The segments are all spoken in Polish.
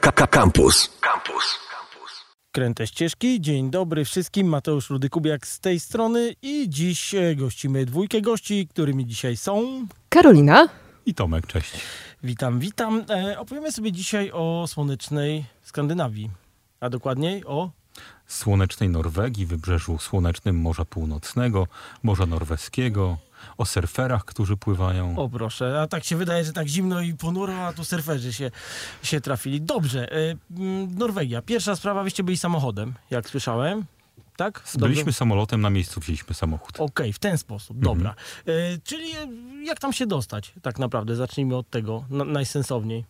Campus. Campus. Kręte ścieżki, dzień dobry wszystkim, Mateusz Rudykubiak z tej strony i dziś e, gościmy dwójkę gości, którymi dzisiaj są... Karolina. I Tomek, cześć. Witam, witam. E, opowiemy sobie dzisiaj o słonecznej Skandynawii, a dokładniej o... Słonecznej Norwegii, wybrzeżu słonecznym Morza Północnego, Morza Norweskiego, o surferach, którzy pływają. O proszę, a tak się wydaje, że tak zimno i ponuro, a tu surferzy się, się trafili. Dobrze, e, mm, Norwegia. Pierwsza sprawa, wyście byli samochodem, jak słyszałem. Tak? Dobrze? Byliśmy samolotem, na miejscu wzięliśmy samochód. Okej, w ten sposób, dobra. E, czyli e, jak tam się dostać tak naprawdę? Zacznijmy od tego na, najsensowniej.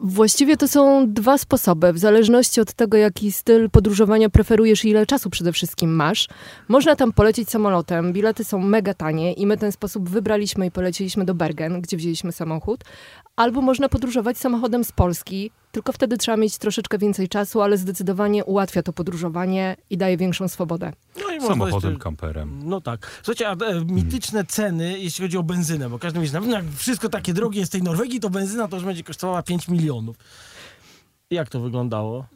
Właściwie to są dwa sposoby, w zależności od tego, jaki styl podróżowania preferujesz i ile czasu przede wszystkim masz. Można tam polecieć samolotem, bilety są mega tanie i my ten sposób wybraliśmy i poleciliśmy do Bergen, gdzie wzięliśmy samochód. Albo można podróżować samochodem z Polski, tylko wtedy trzeba mieć troszeczkę więcej czasu, ale zdecydowanie ułatwia to podróżowanie i daje większą swobodę. No i można Samochodem, jeszcze- kamperem. No tak. Słuchajcie, a e, mityczne ceny, jeśli chodzi o benzynę, bo każdy mówi, że nawet jak wszystko takie drogie jest w tej Norwegii, to benzyna to już będzie kosztowała 5 milionów. Jak to wyglądało?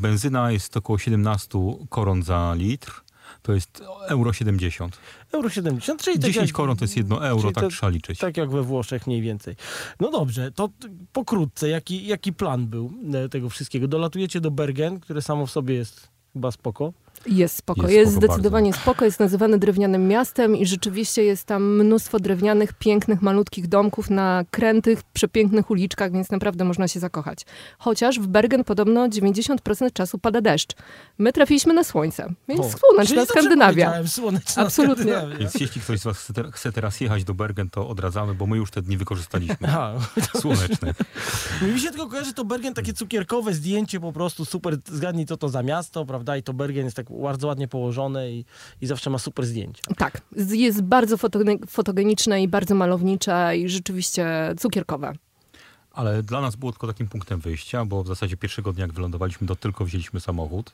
Benzyna jest około 17 koron za litr. To jest euro 70. Euro 70, czyli tak 10 jak, koron to jest 1 euro, tak to- trzeba liczyć. tak jak we Włoszech mniej więcej. No dobrze, to pokrótce, jaki, jaki plan był e, tego wszystkiego? Dolatujecie do Bergen, które samo w sobie jest chyba spoko. Jest spoko, Jest jest, spoko zdecydowanie spoko, jest nazywany drewnianym miastem i rzeczywiście jest tam mnóstwo drewnianych, pięknych, malutkich domków na krętych, przepięknych uliczkach, więc naprawdę można się zakochać. Chociaż w Bergen podobno 90% czasu pada deszcz. My trafiliśmy na słońce, więc O, słoneczna Skandynawia. Słoneczna Absolutnie. Skandynawia. Więc jeśli ktoś z was chce, te- chce teraz jechać do Bergen, to odradzamy, bo my już te dni wykorzystaliśmy. Aha, Słoneczne. Mi się tylko kojarzy to Bergen, takie cukierkowe zdjęcie po prostu, super, zgadnij co to za miasto, prawda? I to Bergen jest tak bardzo ładnie położone i, i zawsze ma super zdjęcia. Tak, jest bardzo fotogeniczne i bardzo malownicze i rzeczywiście cukierkowe. Ale dla nas było tylko takim punktem wyjścia, bo w zasadzie pierwszego dnia, jak wylądowaliśmy, to tylko wzięliśmy samochód.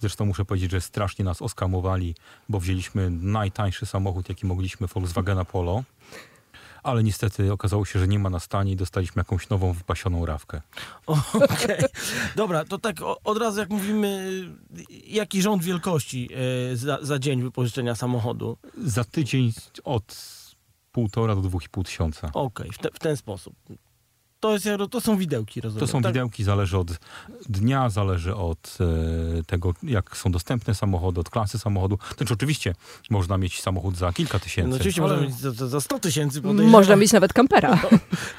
Zresztą muszę powiedzieć, że strasznie nas oskamowali, bo wzięliśmy najtańszy samochód, jaki mogliśmy, Volkswagena Polo. Ale niestety okazało się, że nie ma na stanie i dostaliśmy jakąś nową, wypasioną rawkę. Okej. Dobra, to tak od razu jak mówimy, jaki rząd wielkości e, za, za dzień wypożyczenia samochodu? Za tydzień od półtora do dwóch i pół tysiąca. Okej, w, te, w ten sposób. To, jest, to są widełki, rozumiem. To są tak? widełki, zależy od dnia, zależy od e, tego, jak są dostępne samochody, od klasy samochodu. Znaczy oczywiście można mieć samochód za kilka tysięcy. No oczywiście ale- można mieć za, za- za 100 tysięcy. Można mieć nawet kampera.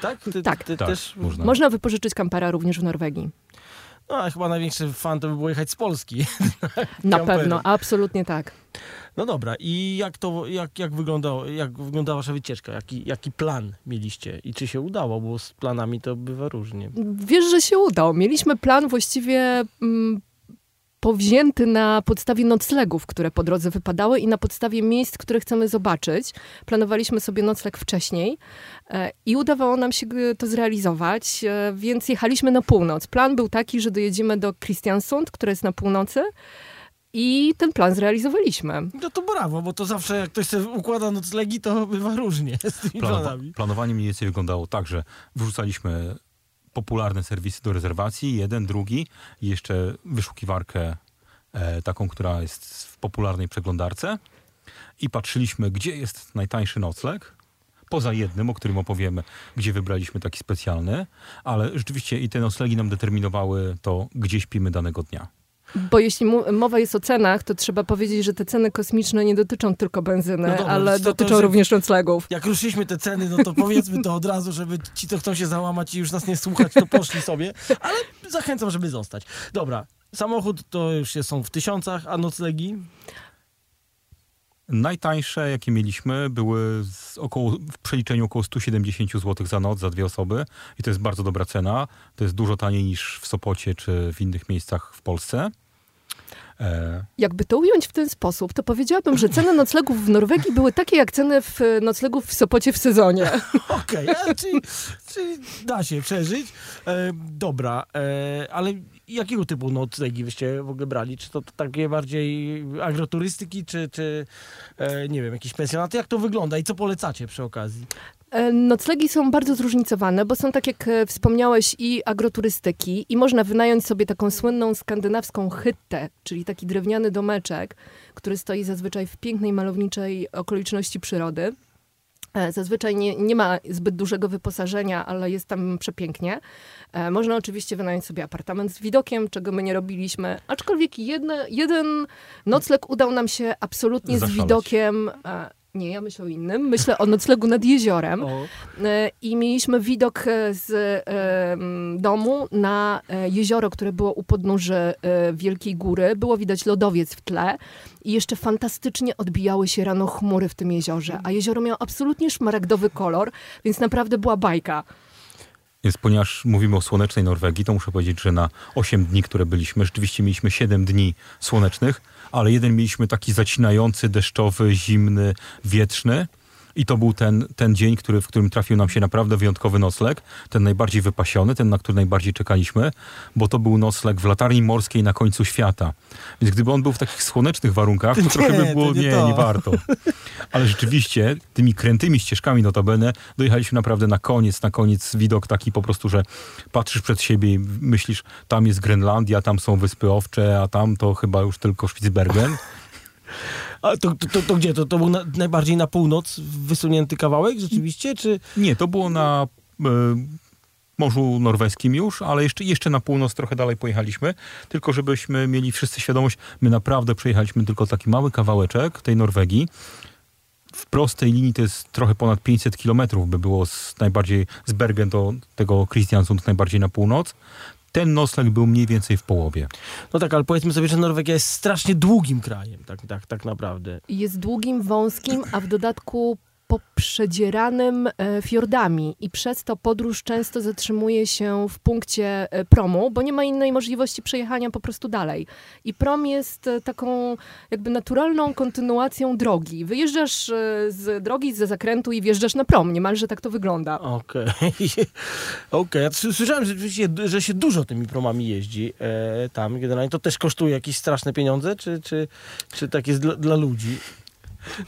Tak? Ty, Tak. Ty Tak, też... można. Można wypożyczyć kampera również w Norwegii. No, a chyba największy fan to by było jechać z Polski. Na pewno, absolutnie tak. No dobra, i jak to, jak, jak, wyglądało, jak wyglądała wasza wycieczka? Jaki, jaki plan mieliście i czy się udało? Bo z planami to bywa różnie. Wiesz, że się udało. Mieliśmy plan właściwie mm, powzięty na podstawie noclegów, które po drodze wypadały i na podstawie miejsc, które chcemy zobaczyć. Planowaliśmy sobie nocleg wcześniej e, i udawało nam się to zrealizować, e, więc jechaliśmy na północ. Plan był taki, że dojedziemy do Kristiansund, które jest na północy i ten plan zrealizowaliśmy. No to brawo, bo to zawsze jak ktoś sobie układa noclegi, to bywa różnie z tymi Planowa- planami. planowanie mniej więcej wyglądało tak, że wrzucaliśmy popularne serwisy do rezerwacji, jeden, drugi jeszcze wyszukiwarkę e, taką, która jest w popularnej przeglądarce i patrzyliśmy, gdzie jest najtańszy nocleg. Poza jednym, o którym opowiemy, gdzie wybraliśmy taki specjalny, ale rzeczywiście i te noclegi nam determinowały to, gdzie śpimy danego dnia. Bo jeśli mowa jest o cenach, to trzeba powiedzieć, że te ceny kosmiczne nie dotyczą tylko benzyny, No dobra, ale to- to dotyczą jest- również noclegów. Jak ruszyliśmy te ceny, no to powiedzmy to od razu, żeby ci, co chcą się załamać i już nas nie słuchać, to poszli sobie. Ale zachęcam, żeby zostać. Dobra, samochód to już są w tysiącach, a noclegi? Najtańsze, jakie mieliśmy, były z około, w przeliczeniu około 170 zł za noc, za dwie osoby. I to jest bardzo dobra cena. To jest dużo taniej niż w Sopocie czy w innych miejscach w Polsce. E, Jakby to ująć w ten sposób, to powiedziałabym, że ceny noclegów w Norwegii były takie jak ceny w, noclegów w Sopocie w sezonie. Okej, a czyli, czyli da się przeżyć. E, dobra, e, ale jakiego typu noclegi wyście w ogóle brali? Czy to takie bardziej agroturystyki, czy, czy e, nie wiem, jakieś pensjonaty? Jak to wygląda i co polecacie przy okazji? E, Noclegi są bardzo zróżnicowane, bo są, tak jak e, wspomniałeś, i agroturystyki, i można wynająć sobie taką słynną skandynawską hyttę, czyli taki drewniany domeczek, który stoi zazwyczaj w pięknej, malowniczej okoliczności przyrody. E, Zazwyczaj nie, nie ma zbyt dużego wyposażenia, ale jest tam przepięknie. E, Można oczywiście wynająć sobie apartament z widokiem, czego my nie robiliśmy. Aczkolwiek jedne, jeden nocleg udał nam się absolutnie z Zaszaleć. widokiem. Nie, ja myślę o innym. Myślę o noclegu nad jeziorem. O, E, I mieliśmy widok e, z e, domu na jezioro, które było u podnóży Wielkiej Góry. Było widać lodowiec w tle i jeszcze fantastycznie odbijały się rano chmury w tym jeziorze. A jezioro miało absolutnie szmaragdowy kolor, więc naprawdę była bajka. Więc ponieważ mówimy o słonecznej Norwegii, to muszę powiedzieć, że na 8 dni, które byliśmy, rzeczywiście mieliśmy 7 dni słonecznych, ale jeden mieliśmy taki zacinający, deszczowy, zimny, wietrzny. I to był ten, ten dzień, który, w którym trafił nam się naprawdę wyjątkowy nocleg, ten najbardziej wypasiony, ten, na który najbardziej czekaliśmy, bo to był nocleg w latarni morskiej na końcu świata. Więc gdyby on był w takich słonecznych warunkach, to Nie, trochę by było, nie nie, nie warto. Ale rzeczywiście tymi krętymi ścieżkami notabene dojechaliśmy naprawdę na koniec, na koniec widok taki po prostu, że patrzysz przed siebie i myślisz, tam jest Grenlandia, tam są Wyspy Owcze, a tam to chyba już tylko Spitsbergen. A to, to, to, to gdzie? To, to był na, najbardziej na północ wysunięty kawałek rzeczywiście, czy... Nie, to było na e, Morzu Norweskim już, ale jeszcze, jeszcze na północ trochę dalej pojechaliśmy. Tylko żebyśmy mieli wszyscy świadomość, my naprawdę przejechaliśmy tylko taki mały kawałeczek tej Norwegii. W prostej linii to jest trochę ponad 500 kilometrów, by było z najbardziej z Bergen do tego Kristiansund najbardziej na północ. Ten nocleg był mniej więcej w połowie. No tak, ale powiedzmy sobie, że Norwegia jest strasznie długim krajem, tak, tak, tak naprawdę. Jest długim, wąskim, a w dodatku poprzedzieranym e, fiordami i przez to podróż często zatrzymuje się w punkcie e, promu, bo nie ma innej możliwości przejechania po prostu dalej. I prom jest e, taką jakby naturalną kontynuacją drogi. Wyjeżdżasz z drogi, ze zakrętu i wjeżdżasz na prom. Niemalże tak to wygląda. Okej. Okej, ja s- słyszałem, że się dużo tymi promami jeździ e, tam generalnie. To też kosztuje jakieś straszne pieniądze, czy, czy, czy tak jest dla, dla ludzi?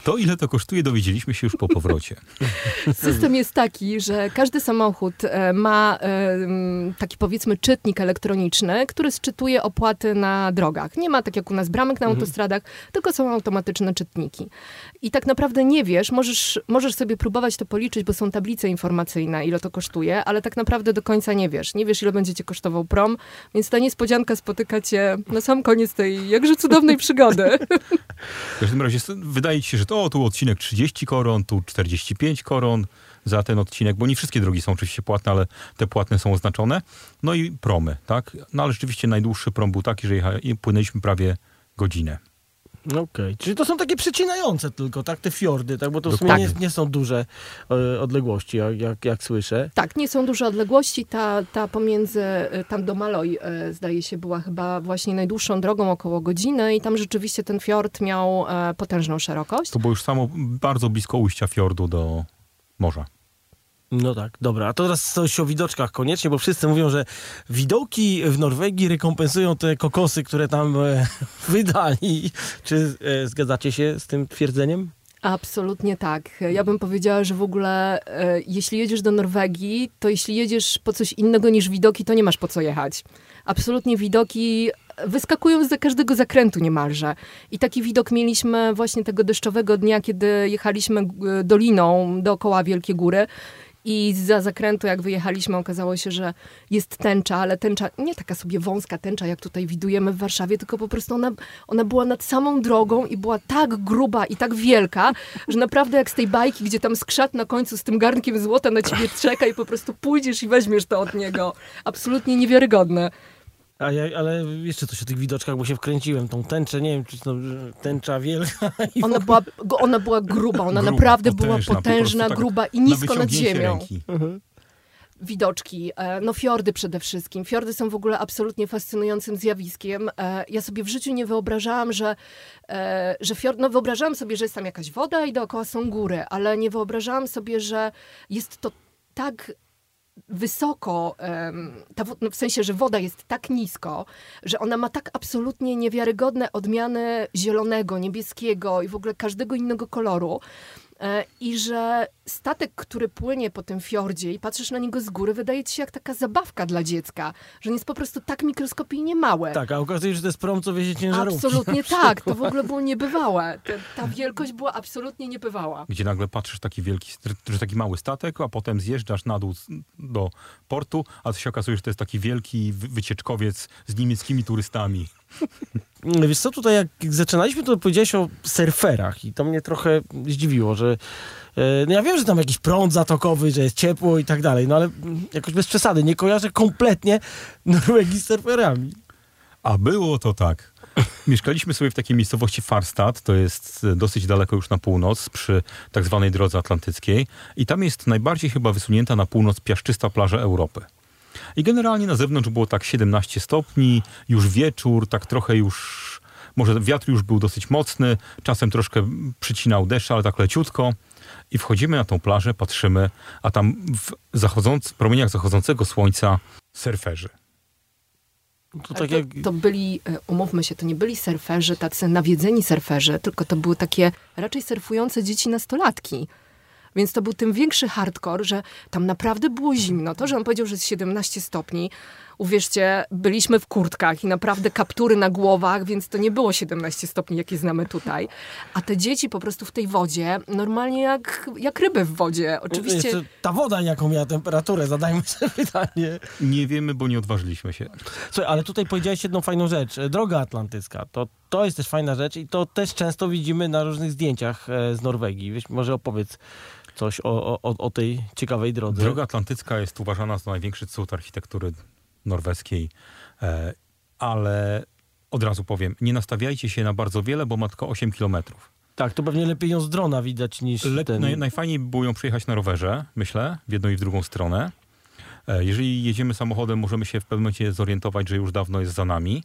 To ile to kosztuje, dowiedzieliśmy się już po powrocie. System jest taki, że każdy samochód e, ma e, taki powiedzmy czytnik elektroniczny, który sczytuje opłaty na drogach. Nie ma tak jak u nas bramek na autostradach, tylko są automatyczne czytniki. I tak naprawdę nie wiesz, możesz, możesz sobie próbować to policzyć, bo są tablice informacyjne, ile to kosztuje, ale tak naprawdę do końca nie wiesz. Nie wiesz, ile będzie cię kosztował prom, więc ta niespodzianka spotyka cię na sam koniec tej jakże cudownej przygody. W każdym razie wydaje ci się, że to tu odcinek 30 koron, tu 45 koron za ten odcinek, bo nie wszystkie drogi są oczywiście płatne, ale te płatne są oznaczone. No i promy, tak? No ale rzeczywiście najdłuższy prom był taki, że jecha- i płynęliśmy prawie godzinę. Okej, czyli to są takie przecinające tylko, tak? Te fiordy, tak? Bo to w sumie Dokładnie. nie, nie są duże e, odległości, jak, jak, jak słyszę. Tak, nie są duże odległości. Ta, ta pomiędzy, e, tam do Maloj, e, zdaje się, była chyba właśnie najdłuższą drogą, około godziny i tam rzeczywiście ten fiord miał e, potężną szerokość. To było już samo bardzo blisko ujścia fiordu do morza. No tak, dobra. A to teraz coś o widoczkach koniecznie, bo wszyscy mówią, że widoki w Norwegii rekompensują te kokosy, które tam e, wydali. Czy e, zgadzacie się z tym twierdzeniem? Absolutnie tak. Ja bym powiedziała, że w ogóle e, jeśli jedziesz do Norwegii, to jeśli jedziesz po coś innego niż widoki, to nie masz po co jechać. Absolutnie widoki wyskakują za każdego zakrętu niemalże. I taki widok mieliśmy właśnie tego deszczowego dnia, kiedy jechaliśmy e, doliną dookoła Wielkie Góry. I za zakrętu, jak wyjechaliśmy, okazało się, że jest tęcza, ale tęcza nie taka sobie wąska tęcza, jak tutaj widujemy w Warszawie, tylko po prostu ona, ona była nad samą drogą i była tak gruba i tak wielka, że naprawdę jak z tej bajki, gdzie tam skrzat na końcu z tym garnkiem złota na ciebie czeka i po prostu pójdziesz i weźmiesz to od niego. Absolutnie niewiarygodne. A ja, ale jeszcze coś o tych widoczkach, bo się wkręciłem. Tą tęczę, nie wiem, czy to tęcza wielka. I Ona była, ona była gruba, ona Gruba, naprawdę była potężna, po potężna, prostu tak gruba i Na nisko nad ziemią. Ręki. widoczki, e, no fiordy przede wszystkim. Fiordy są w ogóle absolutnie fascynującym zjawiskiem. E, Ja sobie w życiu nie wyobrażałam, że, e, że fiord, no wyobrażałam sobie, że jest tam jakaś woda i dookoła są góry, ale nie wyobrażałam sobie, że jest to tak wysoko, ta, no w sensie, że woda jest tak nisko, że ona ma tak absolutnie niewiarygodne odmiany zielonego, niebieskiego i w ogóle każdego innego koloru. E, I że statek, który płynie po tym fiordzie i patrzysz na niego z góry, wydaje ci się jak taka zabawka dla dziecka, że on jest po prostu tak mikroskopijnie małe. Tak, a okazuje się, że to jest prom, co wiezie ciężarówki. Absolutnie tak, to w ogóle było niebywałe. Ta, ta wielkość była absolutnie niebywała. Gdzie nagle patrzysz taki wielki, że taki mały statek, a potem zjeżdżasz na dół do portu, a to się okazuje, że to jest taki wielki wycieczkowiec z niemieckimi turystami. Wiesz co, tutaj jak zaczynaliśmy, to powiedziałeś o surferach i to mnie trochę zdziwiło, że no ja wiem, że tam jakiś prąd zatokowy, że jest ciepło i tak dalej, no ale jakoś bez przesady, nie kojarzę kompletnie Norwegii z surferami. A było to tak. Mieszkaliśmy sobie w takiej miejscowości Farstad, to jest dosyć daleko już na północ, przy tak zwanej drodze atlantyckiej i tam jest najbardziej chyba wysunięta na północ piaszczysta plaża Europy. I generalnie na zewnątrz było tak 17 stopni, już wieczór, tak trochę już, może wiatr już był dosyć mocny, czasem troszkę przycinał deszcz, ale tak leciutko. I wchodzimy na tą plażę, patrzymy, a tam w zachodząc, promieniach zachodzącego słońca surferzy. To, tak to, jak... to, byli, e, umówmy się, to nie byli surferzy, tacy nawiedzeni surferzy, tylko to były takie raczej surfujące dzieci nastolatki. Więc to był tym większy hardcore, że tam naprawdę było zimno. To, że on powiedział, że jest 17 stopni, uwierzcie, byliśmy w kurtkach i naprawdę kaptury na głowach, więc to nie było 17 stopni, jakie znamy tutaj. A te dzieci po prostu w tej wodzie, normalnie jak, jak ryby w wodzie. Oczywiście... ta woda jaką miała temperaturę, zadajmy sobie pytanie. Nie wiemy, bo nie odważyliśmy się. Słuchaj, ale tutaj powiedziałeś jedną fajną rzecz. Droga atlantycka, to, to jest też fajna rzecz i to też często widzimy na różnych zdjęciach e, z Norwegii. Wiesz, może opowiedz coś o, o, o tej ciekawej drodze. Droga Atlantycka jest uważana za największy cud architektury norweskiej, e, ale od razu powiem, nie nastawiajcie się na bardzo wiele, bo ma tylko 8 kilometrów. Tak, to pewnie lepiej ją z drona widać niż Le ten... Naj, najfajniej by było ją przejechać na rowerze, myślę, w jedną i w drugą stronę. E, jeżeli jedziemy samochodem, możemy się w pewnym momencie zorientować, że już dawno jest za nami.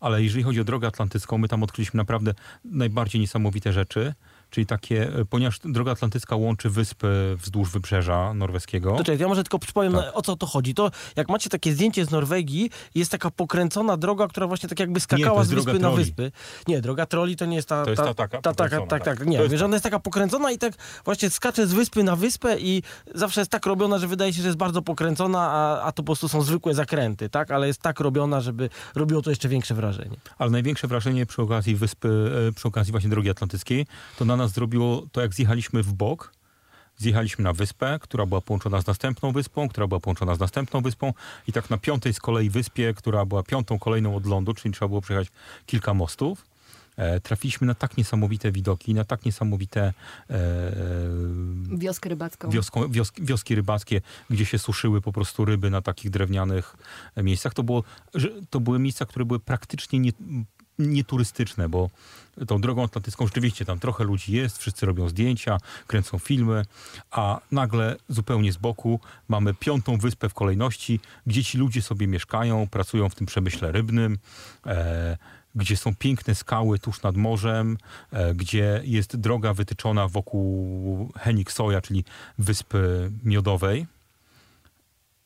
Ale jeżeli chodzi o drogę atlantycką, my tam odkryliśmy naprawdę najbardziej niesamowite rzeczy czyli takie, e, ponieważ droga atlantycka łączy wyspy wzdłuż wybrzeża norweskiego. To czekaj, ja może tylko przypowiem, tak. o co to chodzi. To jak macie takie zdjęcie z Norwegii, jest taka pokręcona droga, która właśnie tak jakby skakała z wyspy na wyspy. Nie, droga troli to nie jest ta... To jest ta, taka ta, taka, tak, tak, tak. Nie, wiesz, ona jest taka pokręcona i tak właśnie skacze z wyspy na wyspę i zawsze jest tak robiona, że wydaje się, że jest bardzo pokręcona, a, a to po prostu są zwykłe zakręty, tak? Ale jest tak robiona, żeby robiło to jeszcze większe wrażenie. Ale największe wrażenie przy okazji wyspy, e, przy okazji właśnie drogi atlantyckiej, to na nas zrobiło to, jak zjechaliśmy w bok. Zjechaliśmy na wyspę, która była połączona z następną wyspą, która była połączona z następną wyspą i tak na piątej z kolei wyspie, która była piątą kolejną od lądu, czyli trzeba było przejechać kilka mostów. E, trafiliśmy na tak niesamowite widoki, na tak niesamowite e, wioskę rybacką. Wioski, wioski rybackie, gdzie się suszyły po prostu ryby na takich drewnianych miejscach. To, było, to były miejsca, które były praktycznie nie, nieturystyczne, bo tą drogą atlantycką rzeczywiście tam trochę ludzi jest, wszyscy robią zdjęcia, kręcą filmy, a nagle zupełnie z boku mamy piątą wyspę w kolejności, gdzie ci ludzie sobie mieszkają, pracują w tym przemyśle rybnym, e, gdzie są piękne skały tuż nad morzem, e, gdzie jest droga wytyczona wokół Heniksoja, czyli wyspy miodowej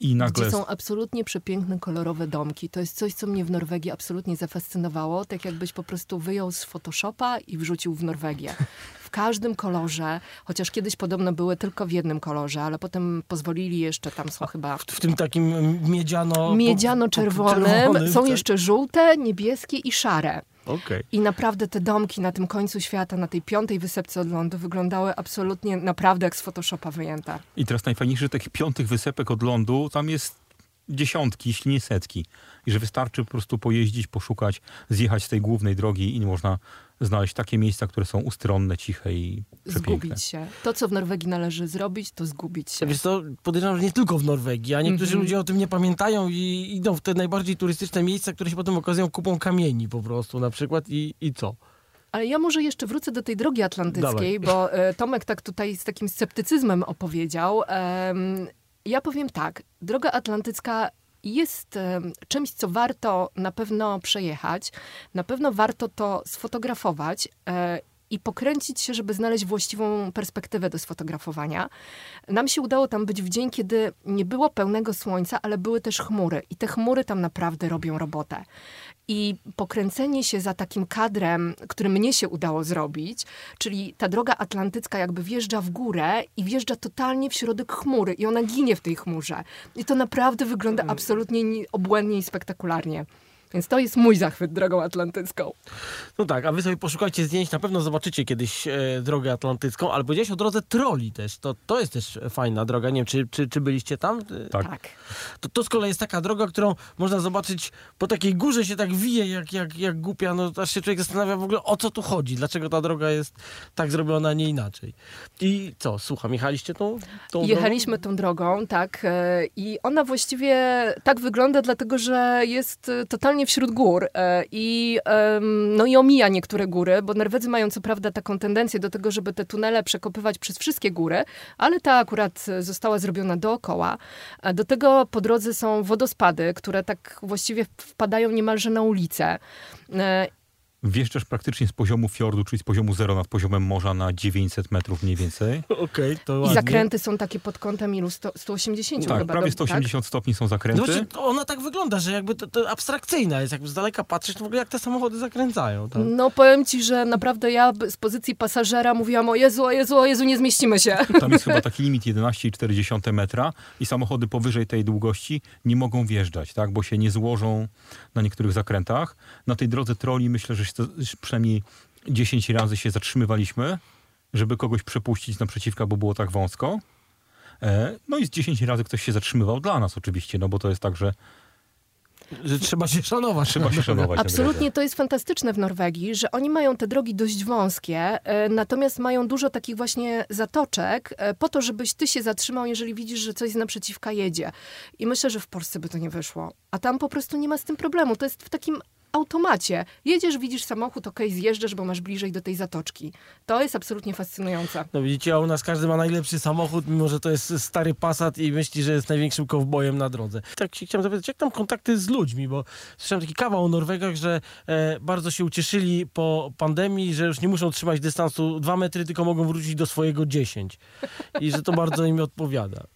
i nagle... Gdzie są absolutnie przepiękne, kolorowe domki. To jest coś, co mnie w Norwegii absolutnie zafascynowało. Tak jakbyś po prostu wyjął z Photoshopa i wrzucił w Norwegię. W każdym kolorze, chociaż kiedyś podobno były tylko w jednym kolorze, ale potem pozwolili jeszcze, tam są chyba... W, w tym takim miedziano... Miedziano-czerwonym. Są tak? jeszcze żółte, niebieskie i szare. Okay. I naprawdę te domki na tym końcu świata, na tej piątej wysepce od lądu wyglądały absolutnie naprawdę jak z Photoshopa wyjęte. I teraz najfajniejsze, że takich piątych wysepek od lądu tam jest dziesiątki, jeśli nie setki. I że wystarczy po prostu pojeździć, poszukać, zjechać z tej głównej drogi i nie można znaleźć takie miejsca, które są ustronne, ciche i przepiękne. Zgubić się. To, co w Norwegii należy zrobić, to zgubić się. Wiesz co, podejrzewam, że nie tylko w Norwegii, a niektórzy mm -hmm. ludzie o tym nie pamiętają i idą w te najbardziej turystyczne miejsca, które się potem okazują kupą kamieni po prostu na przykład i, i co? Ale ja może jeszcze wrócę do tej drogi atlantyckiej, Dawaj. bo e, Tomek tak tutaj z takim sceptycyzmem opowiedział. Ja powiem tak, droga atlantycka jest czymś, co warto na pewno przejechać. Na pewno warto to sfotografować. E, i pokręcić się, żeby znaleźć właściwą perspektywę do sfotografowania. Nam się udało tam być w dzień, kiedy nie było pełnego słońca, ale były też chmury. I te chmury tam naprawdę robią robotę. I pokręcenie się za takim kadrem, który mnie się udało zrobić, czyli ta droga atlantycka jakby wjeżdża w górę i wjeżdża totalnie w środek chmury i ona ginie w tej chmurze. I to naprawdę wygląda absolutnie ni- obłędnie i spektakularnie. Więc to jest mój zachwyt drogą atlantycką. No tak, a wy sobie poszukajcie zdjęć, na pewno zobaczycie kiedyś e, drogę atlantycką, ale powiedziałeś o drodze troli też, to, to jest też fajna droga, nie wiem, czy, czy, czy byliście tam? E, Tak. Tak. To, to z kolei jest taka droga, którą można zobaczyć po takiej górze się tak wije jak, jak, jak głupia, no aż się człowiek zastanawia w ogóle o co tu chodzi, dlaczego ta droga jest tak zrobiona, a nie inaczej. I co, słucham, jechaliście tą, tą Jechaliśmy tą drogą, tak. e, I ona właściwie tak wygląda, dlatego że jest e, totalnie wśród gór e, i, no i omija niektóre góry, bo Norwedzy mają co prawda taką tendencję do tego, żeby te tunele przekopywać przez wszystkie góry, ale ta akurat e, została zrobiona dookoła. A Do tego po drodze są wodospady, które tak właściwie wpadają niemalże na ulicę. Wjeżdżasz praktycznie z poziomu fiordu, czyli z poziomu zero nad poziomem morza na 900 metrów mniej więcej. Okej, to I ładnie. zakręty są takie pod kątem ilu? 100, 180 Tak, chyba. prawie do- 180 stopni są No zakręty. właśnie, to ona tak wygląda, że jakby to, to abstrakcyjna jest, jakby z daleka patrzeć, to w ogóle jak te samochody zakręcają. Tak? No powiem ci, że naprawdę ja z pozycji pasażera mówiłam o Jezu, o Jezu, o Jezu, nie zmieścimy się. Tam jest chyba taki limit 11,4 metra i samochody powyżej tej długości nie mogą wjeżdżać, tak, bo się nie złożą na niektórych zakrętach. Na tej drodze troli myślę, że się to- przynajmniej 10 razy się zatrzymywaliśmy, żeby kogoś przepuścić naprzeciwka, bo było tak wąsko. E, No i z 10 razy ktoś się zatrzymywał dla nas oczywiście, no bo to jest tak, że Że trzeba się szanować. trzeba się szanować. Absolutnie to jest fantastyczne w Norwegii, że oni mają te drogi dość wąskie, e, natomiast mają dużo takich właśnie zatoczek e, po to, żebyś ty się zatrzymał, jeżeli widzisz, że coś z naprzeciwka jedzie. I myślę, że w Polsce by to nie wyszło. A tam po prostu nie ma z tym problemu. To jest w takim automacie. Jedziesz, widzisz samochód, okej, zjeżdżasz, bo masz bliżej do tej zatoczki. To jest absolutnie fascynujące. No widzicie, a u nas każdy ma najlepszy samochód, mimo że to jest stary Passat i myśli, że jest największym kowbojem na drodze. Tak się chciałem zapytać, jak tam kontakty z ludźmi, bo słyszałem taki kawał o Norwegach, że e, bardzo się ucieszyli po pandemii, że już nie muszą trzymać dystansu 2 metry, tylko mogą wrócić do swojego 10. I że to bardzo im odpowiada.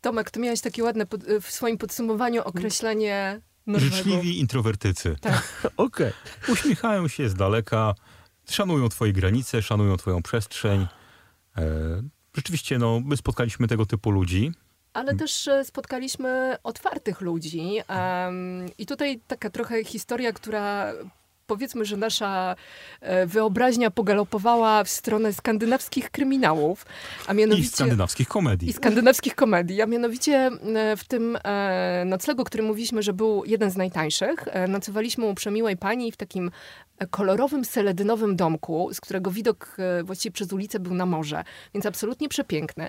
Tomek, ty miałeś takie ładne pod, w swoim podsumowaniu określenie Norwegów. Życzliwi introwertycy. Okej. Uśmiechają się z daleka, szanują twoje granice, szanują twoją przestrzeń. E, rzeczywiście, no, my spotkaliśmy tego typu ludzi. Ale też e, spotkaliśmy otwartych ludzi. I tutaj taka trochę historia, która powiedzmy, że nasza e, wyobraźnia pogalopowała w stronę skandynawskich kryminałów, a I mianowicie... skandynawskich komedii. I skandynawskich komedii. A mianowicie e, w tym e, noclegu, o którym mówiliśmy, że był jeden z najtańszych, nocowaliśmy u przemiłej pani w takim kolorowym, seledynowym domku, z którego widok właściwie przez ulicę był na morze, więc absolutnie przepiękny.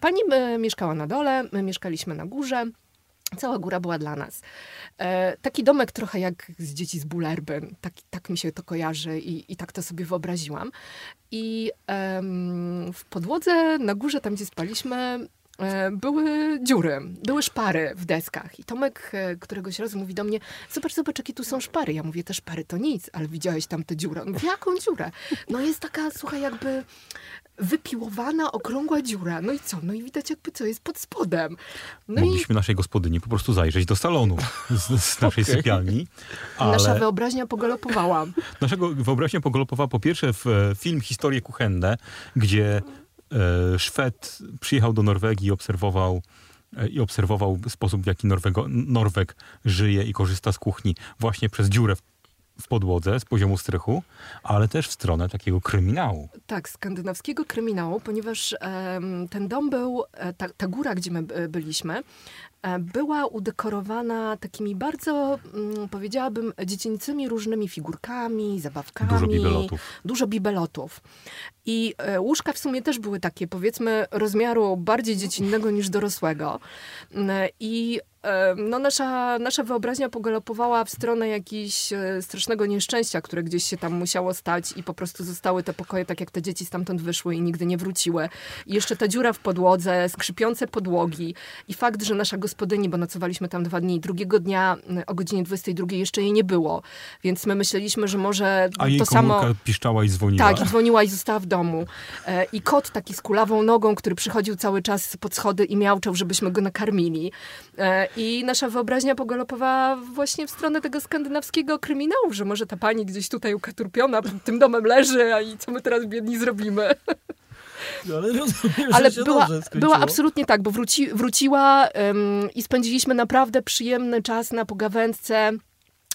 Pani mieszkała na dole, my mieszkaliśmy na górze. Cała góra była dla nas. E, taki domek trochę jak z dzieci z Bullerbyn. Tak, tak mi się to kojarzy i, i tak to sobie wyobraziłam. I em, w podłodze na górze, tam gdzie spaliśmy, były dziury, były szpary w deskach. I Tomek e, któregoś razu mówi do mnie, zobacz, zobacz, jakie tu są szpary. Ja mówię, te szpary to nic, ale widziałeś tam tę dziurę. On mówi, jaką dziurę? No jest taka, słuchaj, jakby wypiłowana, okrągła dziura. No i co? No i widać jakby co jest pod spodem. No i Mogliśmy naszej gospodyni po prostu zajrzeć do salonu z, z naszej Okej. sypialni. nasza Ale wyobraźnia pogalopowała. naszego wyobraźnia pogalopowała po pierwsze w e, film Historie kuchenne, gdzie e, Szwed przyjechał do Norwegii i obserwował e, i obserwował sposób, w jaki Norwego, Norweg żyje i korzysta z kuchni właśnie przez dziurę w, w podłodze z poziomu strychu, ale też w stronę takiego kryminału. Tak, skandynawskiego kryminału, ponieważ em, ten dom był, e, ta, ta góra, gdzie my e, byliśmy, e, była udekorowana takimi bardzo, mm, powiedziałabym, dziecięcymi różnymi figurkami, zabawkami. Dużo bibelotów. Dużo bibelotów. I e, łóżka w sumie też były takie, powiedzmy, rozmiaru bardziej dziecinnego niż dorosłego. Mm, I e, no nasza, nasza wyobraźnia pogalopowała w stronę jakiegoś e, strasznego nieszczęścia, które gdzieś się tam musiało stać i po prostu zostały te pokoje tak jak te dzieci stamtąd wyszły i nigdy nie wróciły. I jeszcze ta dziura w podłodze, skrzypiące podłogi i fakt, że nasza gospodyni, bo nocowaliśmy tam dwa dni, drugiego dnia o godzinie 22 jeszcze jej nie było. Więc my myśleliśmy, że może A jej to samo... piszczała i dzwoniła. Tak, i dzwoniła i została w domu. E, I kot taki z kulawą nogą, który przychodził cały czas pod schody i miauczał, żebyśmy go nakarmili. I nasza wyobraźnia pogalopowała właśnie w stronę tego skandynawskiego kryminału, że może ta pani gdzieś tutaj ukaturpiona pod tym domem leży, a i co my teraz biedni zrobimy. No, ale rozumiem, Ale była, była absolutnie tak, bo wróci, wróciła i spędziliśmy naprawdę przyjemny czas na pogawędce.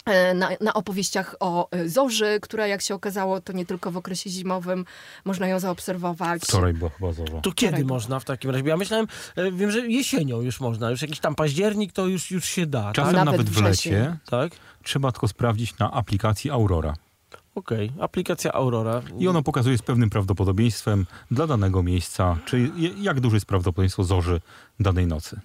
E, Na, na opowieściach o e, zorzy, która jak się okazało, to nie tylko w okresie zimowym można ją zaobserwować. Wczoraj była chyba zorza. To kiedy Wczoraj. można w takim razie? Ja myślałem, e, wiem, że jesienią już można, już jakiś tam październik to już, już się da, Czasem tak? Nawet nawet w lecie Tak? trzeba tylko sprawdzić na aplikacji Aurora. Okej, aplikacja Aurora. I ono pokazuje z pewnym prawdopodobieństwem dla danego miejsca, czy je- jak duże jest prawdopodobieństwo zorzy danej nocy.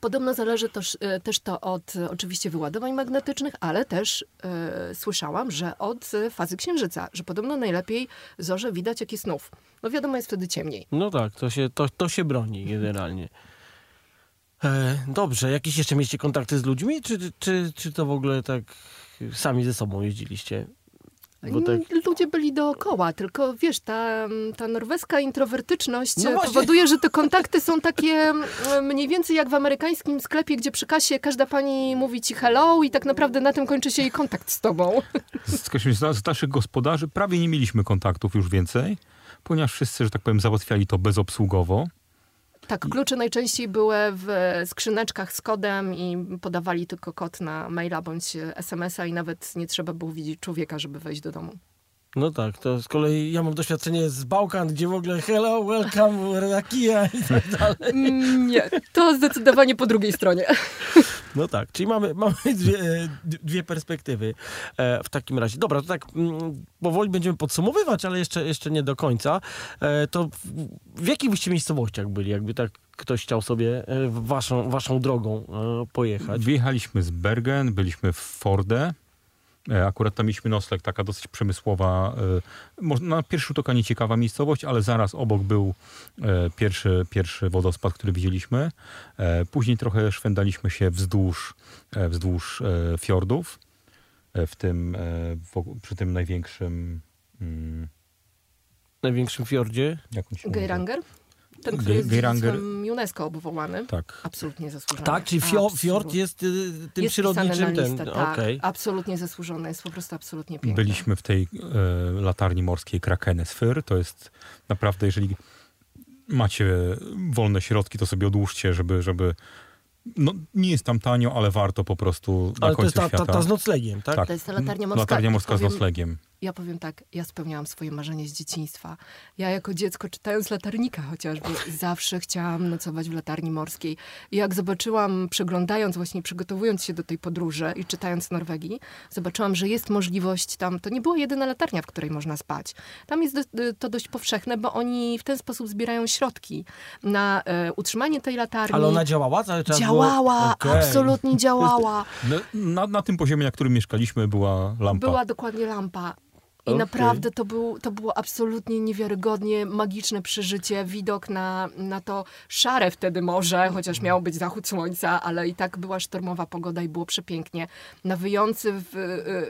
Podobno zależy też, e, też to od oczywiście wyładowań magnetycznych, ale też e, słyszałam, że od fazy księżyca, że podobno najlepiej zorze widać jak jest snów. No wiadomo, jest wtedy ciemniej. No tak, to się, to, to się broni generalnie. E, dobrze, jakieś jeszcze mieliście kontakty z ludźmi, czy, czy, czy to w ogóle tak sami ze sobą jeździliście? Bo tak... Ludzie byli dookoła, tylko wiesz, ta, ta norweska introwertyczność No powoduje, że te kontakty są takie mm, mniej więcej jak w amerykańskim sklepie, gdzie przy kasie każda pani mówi ci hello i tak naprawdę na tym kończy się jej kontakt z tobą. Z, z, z naszych gospodarzy prawie nie mieliśmy kontaktów już więcej, ponieważ wszyscy, że tak powiem, załatwiali to bezobsługowo. Tak, klucze najczęściej były w skrzyneczkach z kodem i podawali tylko kod na maila bądź SMS-a i nawet nie trzeba było widzieć człowieka, żeby wejść do domu. No tak, to z kolei ja mam doświadczenie z Bałkan, gdzie w ogóle hello, welcome, Rakia i tak dalej. Nie, to zdecydowanie po drugiej stronie. No tak, czyli mamy, mamy dwie, e, dwie perspektywy e, w takim razie. Dobra, to tak mm, powoli będziemy podsumowywać, ale jeszcze, jeszcze nie do końca. E, to w, jakich byście miejscowościach byli, jakby tak ktoś chciał sobie waszą, waszą drogą pojechać? Wyjechaliśmy z Bergen, byliśmy w Forde. E, Akurat tam mieliśmy nocleg, taka dosyć przemysłowa, e, na pierwszy rzut oka nieciekawa miejscowość, ale zaraz obok był e, pierwszy, pierwszy wodospad, który widzieliśmy. Później trochę szwendaliśmy się wzdłuż, wzdłuż fiordów, w tym, przy tym największym... mm, W największym fiordzie? Jak? Geiranger? Ten, który jest UNESCO obwołany. Tak. Absolutnie zasłużony. Tak, czyli fio, fiord jest y, tym jest przyrodniczym na ten. listę, tak. Okej. Absolutnie zasłużony, jest po prostu absolutnie piękny. Byliśmy w tej e, latarni morskiej Krakenesfyr. To jest naprawdę, jeżeli macie wolne środki, to sobie odłóżcie, żeby, żeby no, nie jest tam tanio, ale warto po prostu na Ale to końcu jest ta, ta, świata. ta z noclegiem, tak? tak. To jest ta latarnia morska. Latarnia morska z powiem- noclegiem. Ja powiem tak, ja spełniałam swoje marzenie z dzieciństwa. Ja jako dziecko, czytając Latarnika chociażby, zawsze chciałam nocować w latarni morskiej. I jak zobaczyłam, przeglądając właśnie, przygotowując się do tej podróży i czytając Norwegii, zobaczyłam, że jest możliwość tam, to nie była jedyna latarnia, w której można spać. Tam jest do, to dość powszechne, bo oni w ten sposób zbierają środki na e, utrzymanie tej latarni. Ale ona działała cały czas? Działała, Było... Okej. absolutnie działała. No, na, na tym poziomie, na którym mieszkaliśmy, była lampa. Była dokładnie lampa. I Okej. naprawdę to, był, to było absolutnie niewiarygodnie magiczne przeżycie. Widok na, na to szare wtedy morze, chociaż miał być zachód słońca, ale i tak była sztormowa pogoda i było przepięknie. Na wyjący w,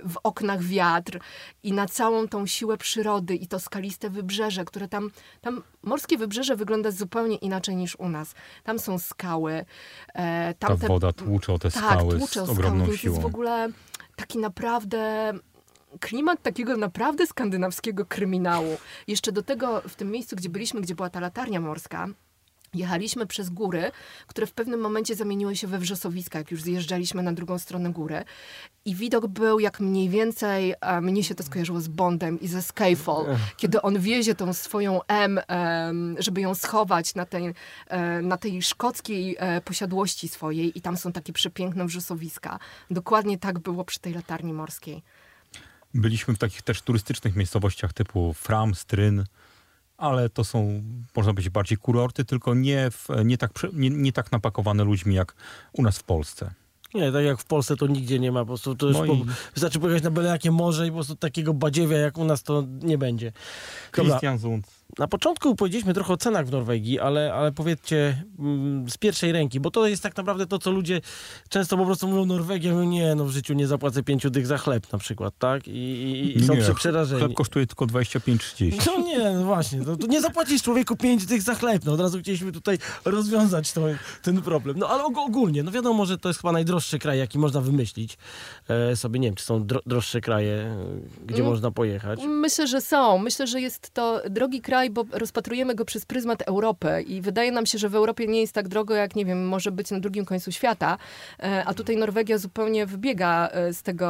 w oknach wiatr i na całą tą siłę przyrody i to skaliste wybrzeże, które tam, tam morskie wybrzeże wygląda zupełnie inaczej niż u nas. Tam są skały. E, tam Ta te woda tłucze o te tak, skały tłucze z skały, ogromną więc siłą. jest w ogóle taki naprawdę klimat takiego naprawdę skandynawskiego kryminału. Jeszcze do tego w tym miejscu, gdzie byliśmy, gdzie była ta latarnia morska, Jechaliśmy przez góry, które w pewnym momencie zamieniły się we wrzosowiska, jak już zjeżdżaliśmy na drugą stronę góry. I widok był jak mniej więcej, mnie się to skojarzyło z Bondem i ze Skyfall, kiedy on wiezie tą swoją M, żeby ją schować na tej, e, na tej szkockiej e, posiadłości swojej i tam są takie przepiękne wrzosowiska. Dokładnie tak było przy tej latarni morskiej. Byliśmy w takich też turystycznych miejscowościach typu Fram, Stryn, ale to są, można powiedzieć, bardziej kurorty, tylko nie, w, nie, tak, nie, nie tak napakowane ludźmi jak u nas w Polsce. Nie, tak jak w Polsce to nigdzie nie ma, po prostu to już No po, i- wystarczy pojechać na byle jakie morze i po prostu takiego badziewia jak u nas to nie będzie. Christian Zund. Na początku powiedzieliśmy trochę o cenach w Norwegii, ale, ale powiedzcie mm, z pierwszej ręki, bo to jest tak naprawdę to, co ludzie często po prostu mówią Norwegia, mówią nie, no w życiu nie zapłacę pięciu dych za chleb na przykład, tak? I, i, są Nie, przerażeni. Chleb kosztuje tylko 25-30. No nie, no właśnie, no, to nie zapłacisz człowieku pięć tych za chleb, no od razu chcieliśmy tutaj rozwiązać to, ten problem. No ale og- ogólnie, no wiadomo, że to jest chyba najdroższy kraj, jaki można wymyślić e, sobie, nie wiem, czy są dro, droższe kraje, e, gdzie Mm. można pojechać. Myślę, że są. Myślę, że jest to drogi kraj, bo rozpatrujemy go przez pryzmat Europy i wydaje nam się, że w Europie nie jest tak drogo, jak nie wiem, może być na drugim końcu świata, E, a tutaj Norwegia zupełnie wybiega e, z tego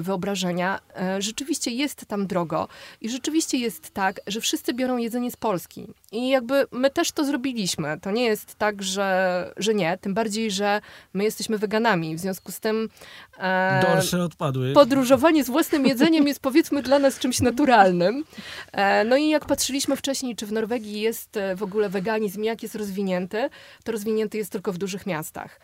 wyobrażenia. E, Rzeczywiście jest tam drogo i rzeczywiście jest tak, że wszyscy biorą jedzenie z Polski. I jakby my też to zrobiliśmy. To nie jest tak, że, że nie, tym bardziej, że my jesteśmy weganami. W związku z tym e, Dorsze odpadły. podróżowanie z własnym jedzeniem jest powiedzmy dla nas czymś naturalnym. E, No i jak patrzyliśmy wcześniej, czy w Norwegii jest e, w ogóle weganizm, jak jest rozwinięty, to rozwinięty jest tylko w dużych miastach.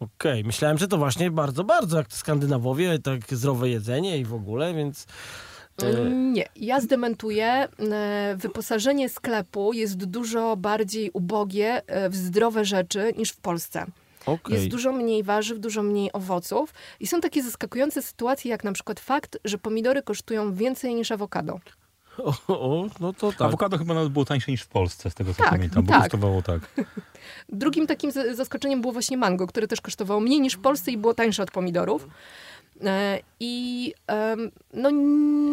Okej, myślałem, że to właśnie bardzo, bardzo jak Skandynawowie, tak zdrowe jedzenie i w ogóle, więc... E, Mm, Nie, ja zdementuję. E, Wyposażenie sklepu jest dużo bardziej ubogie w zdrowe rzeczy niż w Polsce. okej. Jest dużo mniej warzyw, dużo mniej owoców i są takie zaskakujące sytuacje, jak na przykład fakt, że pomidory kosztują więcej niż awokado. O, o, no to tak. Awokado chyba nawet było tańsze niż w Polsce, z tego co Tak, pamiętam, bo tak. kosztowało tak. Drugim takim zaskoczeniem było właśnie mango, które też kosztowało mniej niż w Polsce i było tańsze od pomidorów. E, I no,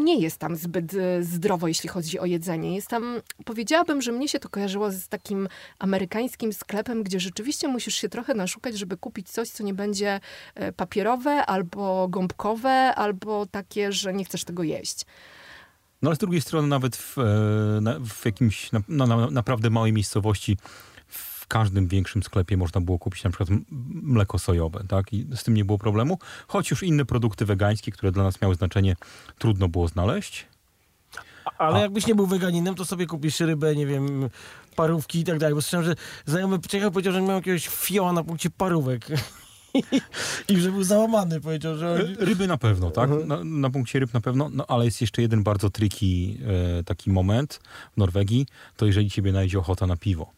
nie jest tam zbyt e, zdrowo, jeśli chodzi o jedzenie. Jest tam, powiedziałabym, że mnie się to kojarzyło z takim amerykańskim sklepem, gdzie rzeczywiście musisz się trochę naszukać, żeby kupić coś, co nie będzie e, papierowe, albo gąbkowe, albo takie, że nie chcesz tego jeść. No ale z drugiej strony nawet w, e, w jakimś na, na, na, naprawdę małej miejscowości w każdym większym sklepie można było kupić na przykład mleko sojowe, tak? I z tym nie było problemu. Choć już inne produkty wegańskie, które dla nas miały znaczenie, trudno było znaleźć. Ale A. jakbyś nie był weganinem, to sobie kupisz rybę, nie wiem, parówki i tak dalej. Bo słyszałem, że znajomy przyjechał powiedział, że miał jakiegoś fioła na punkcie parówek. I że był załamany, powiedział, że... Ry- Ryby na pewno, tak? Mhm. Na, na punkcie ryb na pewno, no ale jest jeszcze jeden bardzo tricky e, taki moment w Norwegii, to jeżeli ciebie najdzie ochota na piwo.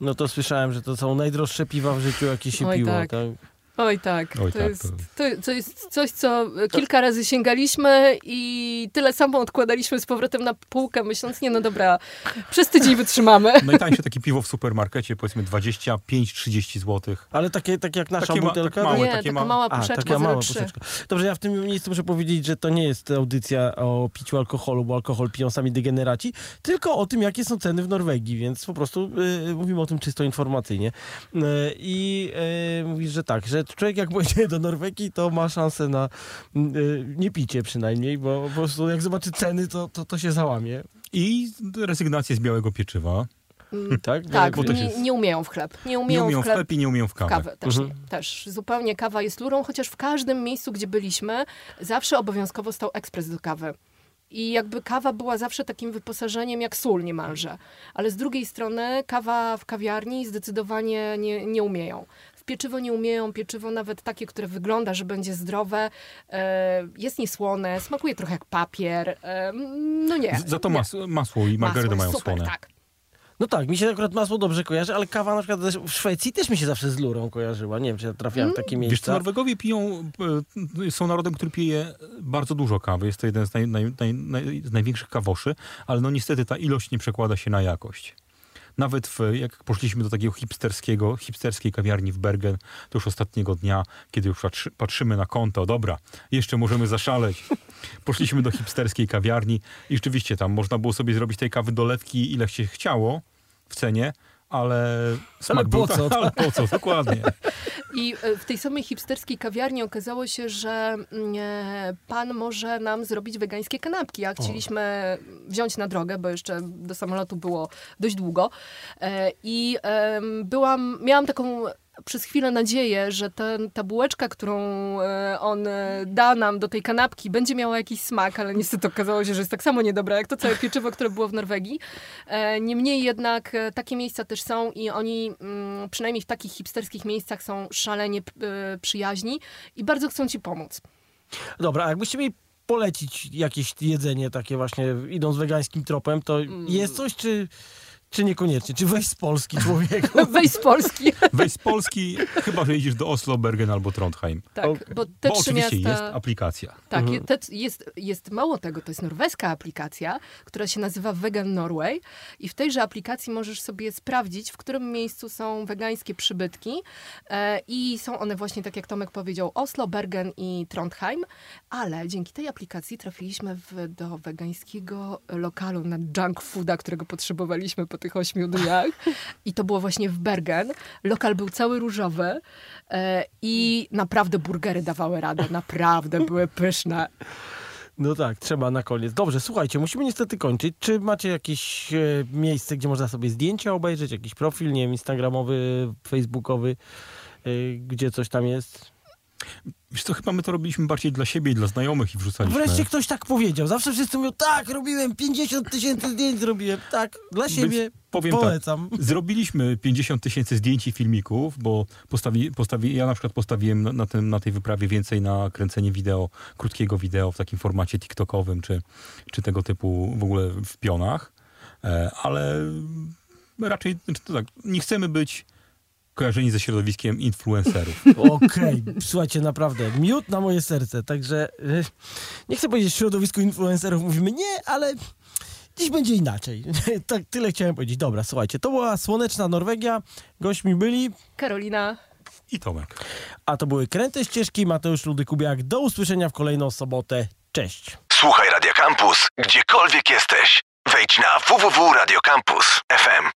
No to słyszałem, że to są najdroższe piwa w życiu, jakie się Oj, piło. tak. tak. Oj tak, Oj, to, tak, jest, to- to, jest coś, co kilka razy sięgaliśmy i tyle samo odkładaliśmy z powrotem na półkę, myśląc, nie no dobra, przez tydzień wytrzymamy. Najtańsze takie piwo w supermarkecie, powiedzmy 25-30 zł. Ale takie, takie jak nasza Takie ma- butelka? tak małe, nie, takie taka ma- mała A, puszeczka, taka mała 0,3. puszeczka. Dobrze, ja w tym miejscu muszę powiedzieć, że to nie jest audycja o piciu alkoholu, bo alkohol piją sami degeneraci, tylko o tym, jakie są ceny w Norwegii, więc po prostu y, mówimy o tym czysto informacyjnie. Y, I y, mówisz, że tak, że człowiek jak pojedzie do Norwegii, to ma szansę na y, nie picie przynajmniej, bo po prostu jak zobaczy ceny, to, to, to się załamie. I rezygnację z białego pieczywa. Mm, Tak? Tak, bo też nie, jest- nie umieją w chleb. Nie Nie umieją, umieją w chleb. chleb i nie umieją w W kawę. kawę też, Mhm. też. Zupełnie kawa jest lurą, chociaż w każdym miejscu, gdzie byliśmy, zawsze obowiązkowo stał ekspres do kawy. I jakby kawa była zawsze takim wyposażeniem jak sól niemalże. Ale z drugiej strony kawa w kawiarni zdecydowanie nie, nie umieją. W pieczywo nie umieją, pieczywo nawet takie, które wygląda, że będzie zdrowe, e, jest niesłone, smakuje trochę jak papier. E, no nie. Za to mas, masło i margaryny Masło mają super, słone. Tak. No tak, mi się akurat masło dobrze kojarzy, ale kawa na przykład też w Szwecji też mi się zawsze z lurą kojarzyła. Nie wiem, czy ja trafiałem w takie Wiesz co, miejsca. Norwegowie piją, e, są narodem, który pije bardzo dużo kawy. Jest to jeden z, naj, naj, naj, naj, z największych kawoszy, ale no niestety ta ilość nie przekłada się na jakość. Nawet w, jak poszliśmy do takiego hipsterskiego, hipsterskiej kawiarni w Bergen, to już ostatniego dnia, kiedy już patrzy, patrzymy na konto, dobra, jeszcze możemy zaszaleć. Poszliśmy do hipsterskiej kawiarni i rzeczywiście tam można było sobie zrobić tej kawy dolewki ile się chciało w cenie, ale smak Ale po co? Ale po co, dokładnie. I e, w tej samej hipsterskiej kawiarni okazało się, że mm, e, pan może nam zrobić wegańskie kanapki. A chcieliśmy wziąć na drogę, bo jeszcze do samolotu było dość długo. E, I byłam, miałam taką przez chwilę nadzieję, że ten, ta bułeczka, którą e, on e, da nam do tej kanapki, będzie miała jakiś smak, ale niestety okazało się, że jest tak samo niedobra, jak to całe pieczywo, które było w Norwegii. E, Niemniej jednak takie miejsca też są i oni mm, przynajmniej w takich hipsterskich miejscach są szalenie przyjaźni i bardzo chcą ci pomóc. Dobra, a jakbyście mieli polecić jakieś jedzenie takie właśnie, idąc wegańskim tropem, to Mm. jest coś, czy, czy niekoniecznie? Czy weź z Polski człowieku? Weź z Polski. Weź z Polski, chyba że do Oslo, Bergen albo Trondheim. tak, Okej. bo te Bo trzy oczywiście miasta... jest aplikacja. Tak, Mhm. te, jest, jest mało tego, to jest norweska aplikacja, która się nazywa Vegan Norway i w tejże aplikacji możesz sobie sprawdzić, w którym miejscu są wegańskie przybytki e, i są one właśnie, tak jak Tomek powiedział, Oslo, Bergen i Trondheim, ale dzięki tej aplikacji trafiliśmy w, do wegańskiego lokalu na junk fooda, którego potrzebowaliśmy po tych ośmiu dniach i to było właśnie w Bergen. Lokal był cały różowy e, i naprawdę burgery dawały radę, naprawdę były pyszne. No tak, trzeba na koniec. Dobrze, słuchajcie, musimy niestety kończyć. Czy macie jakieś e, miejsce, gdzie można sobie zdjęcia obejrzeć, jakiś profil, nie wiem, instagramowy, facebookowy, e, gdzie coś tam jest? Wiesz co, chyba my to robiliśmy bardziej dla siebie i dla znajomych i wrzucaliśmy. Wreszcie ktoś tak powiedział. Zawsze wszyscy mówią, tak, robiłem 50 tysięcy zdjęć, zrobiłem. Tak, dla siebie powiem tak, polecam. Zrobiliśmy 50 tysięcy zdjęć i filmików, bo postawi, postawi, ja na przykład postawiłem na, tym, na tej wyprawie więcej na kręcenie wideo, krótkiego wideo w takim formacie TikTokowym, czy, czy tego typu w ogóle w pionach, e, ale raczej znaczy, tak, nie chcemy być kojarzeni ze środowiskiem influencerów. Okej, słuchajcie, naprawdę, miód na moje serce. Także e, nie chcę powiedzieć środowisku influencerów, mówimy nie, ale dziś będzie inaczej. tak, tyle chciałem powiedzieć. Dobra, słuchajcie, to była słoneczna Norwegia. Gośćmi byli, Karolina, I Tomek. a to były Kręte Ścieżki, Mateusz Ludy-Kubiak. Do usłyszenia w kolejną sobotę. Cześć. Słuchaj Radio Campus, gdziekolwiek jesteś. Wejdź na www.radiocampus.fm.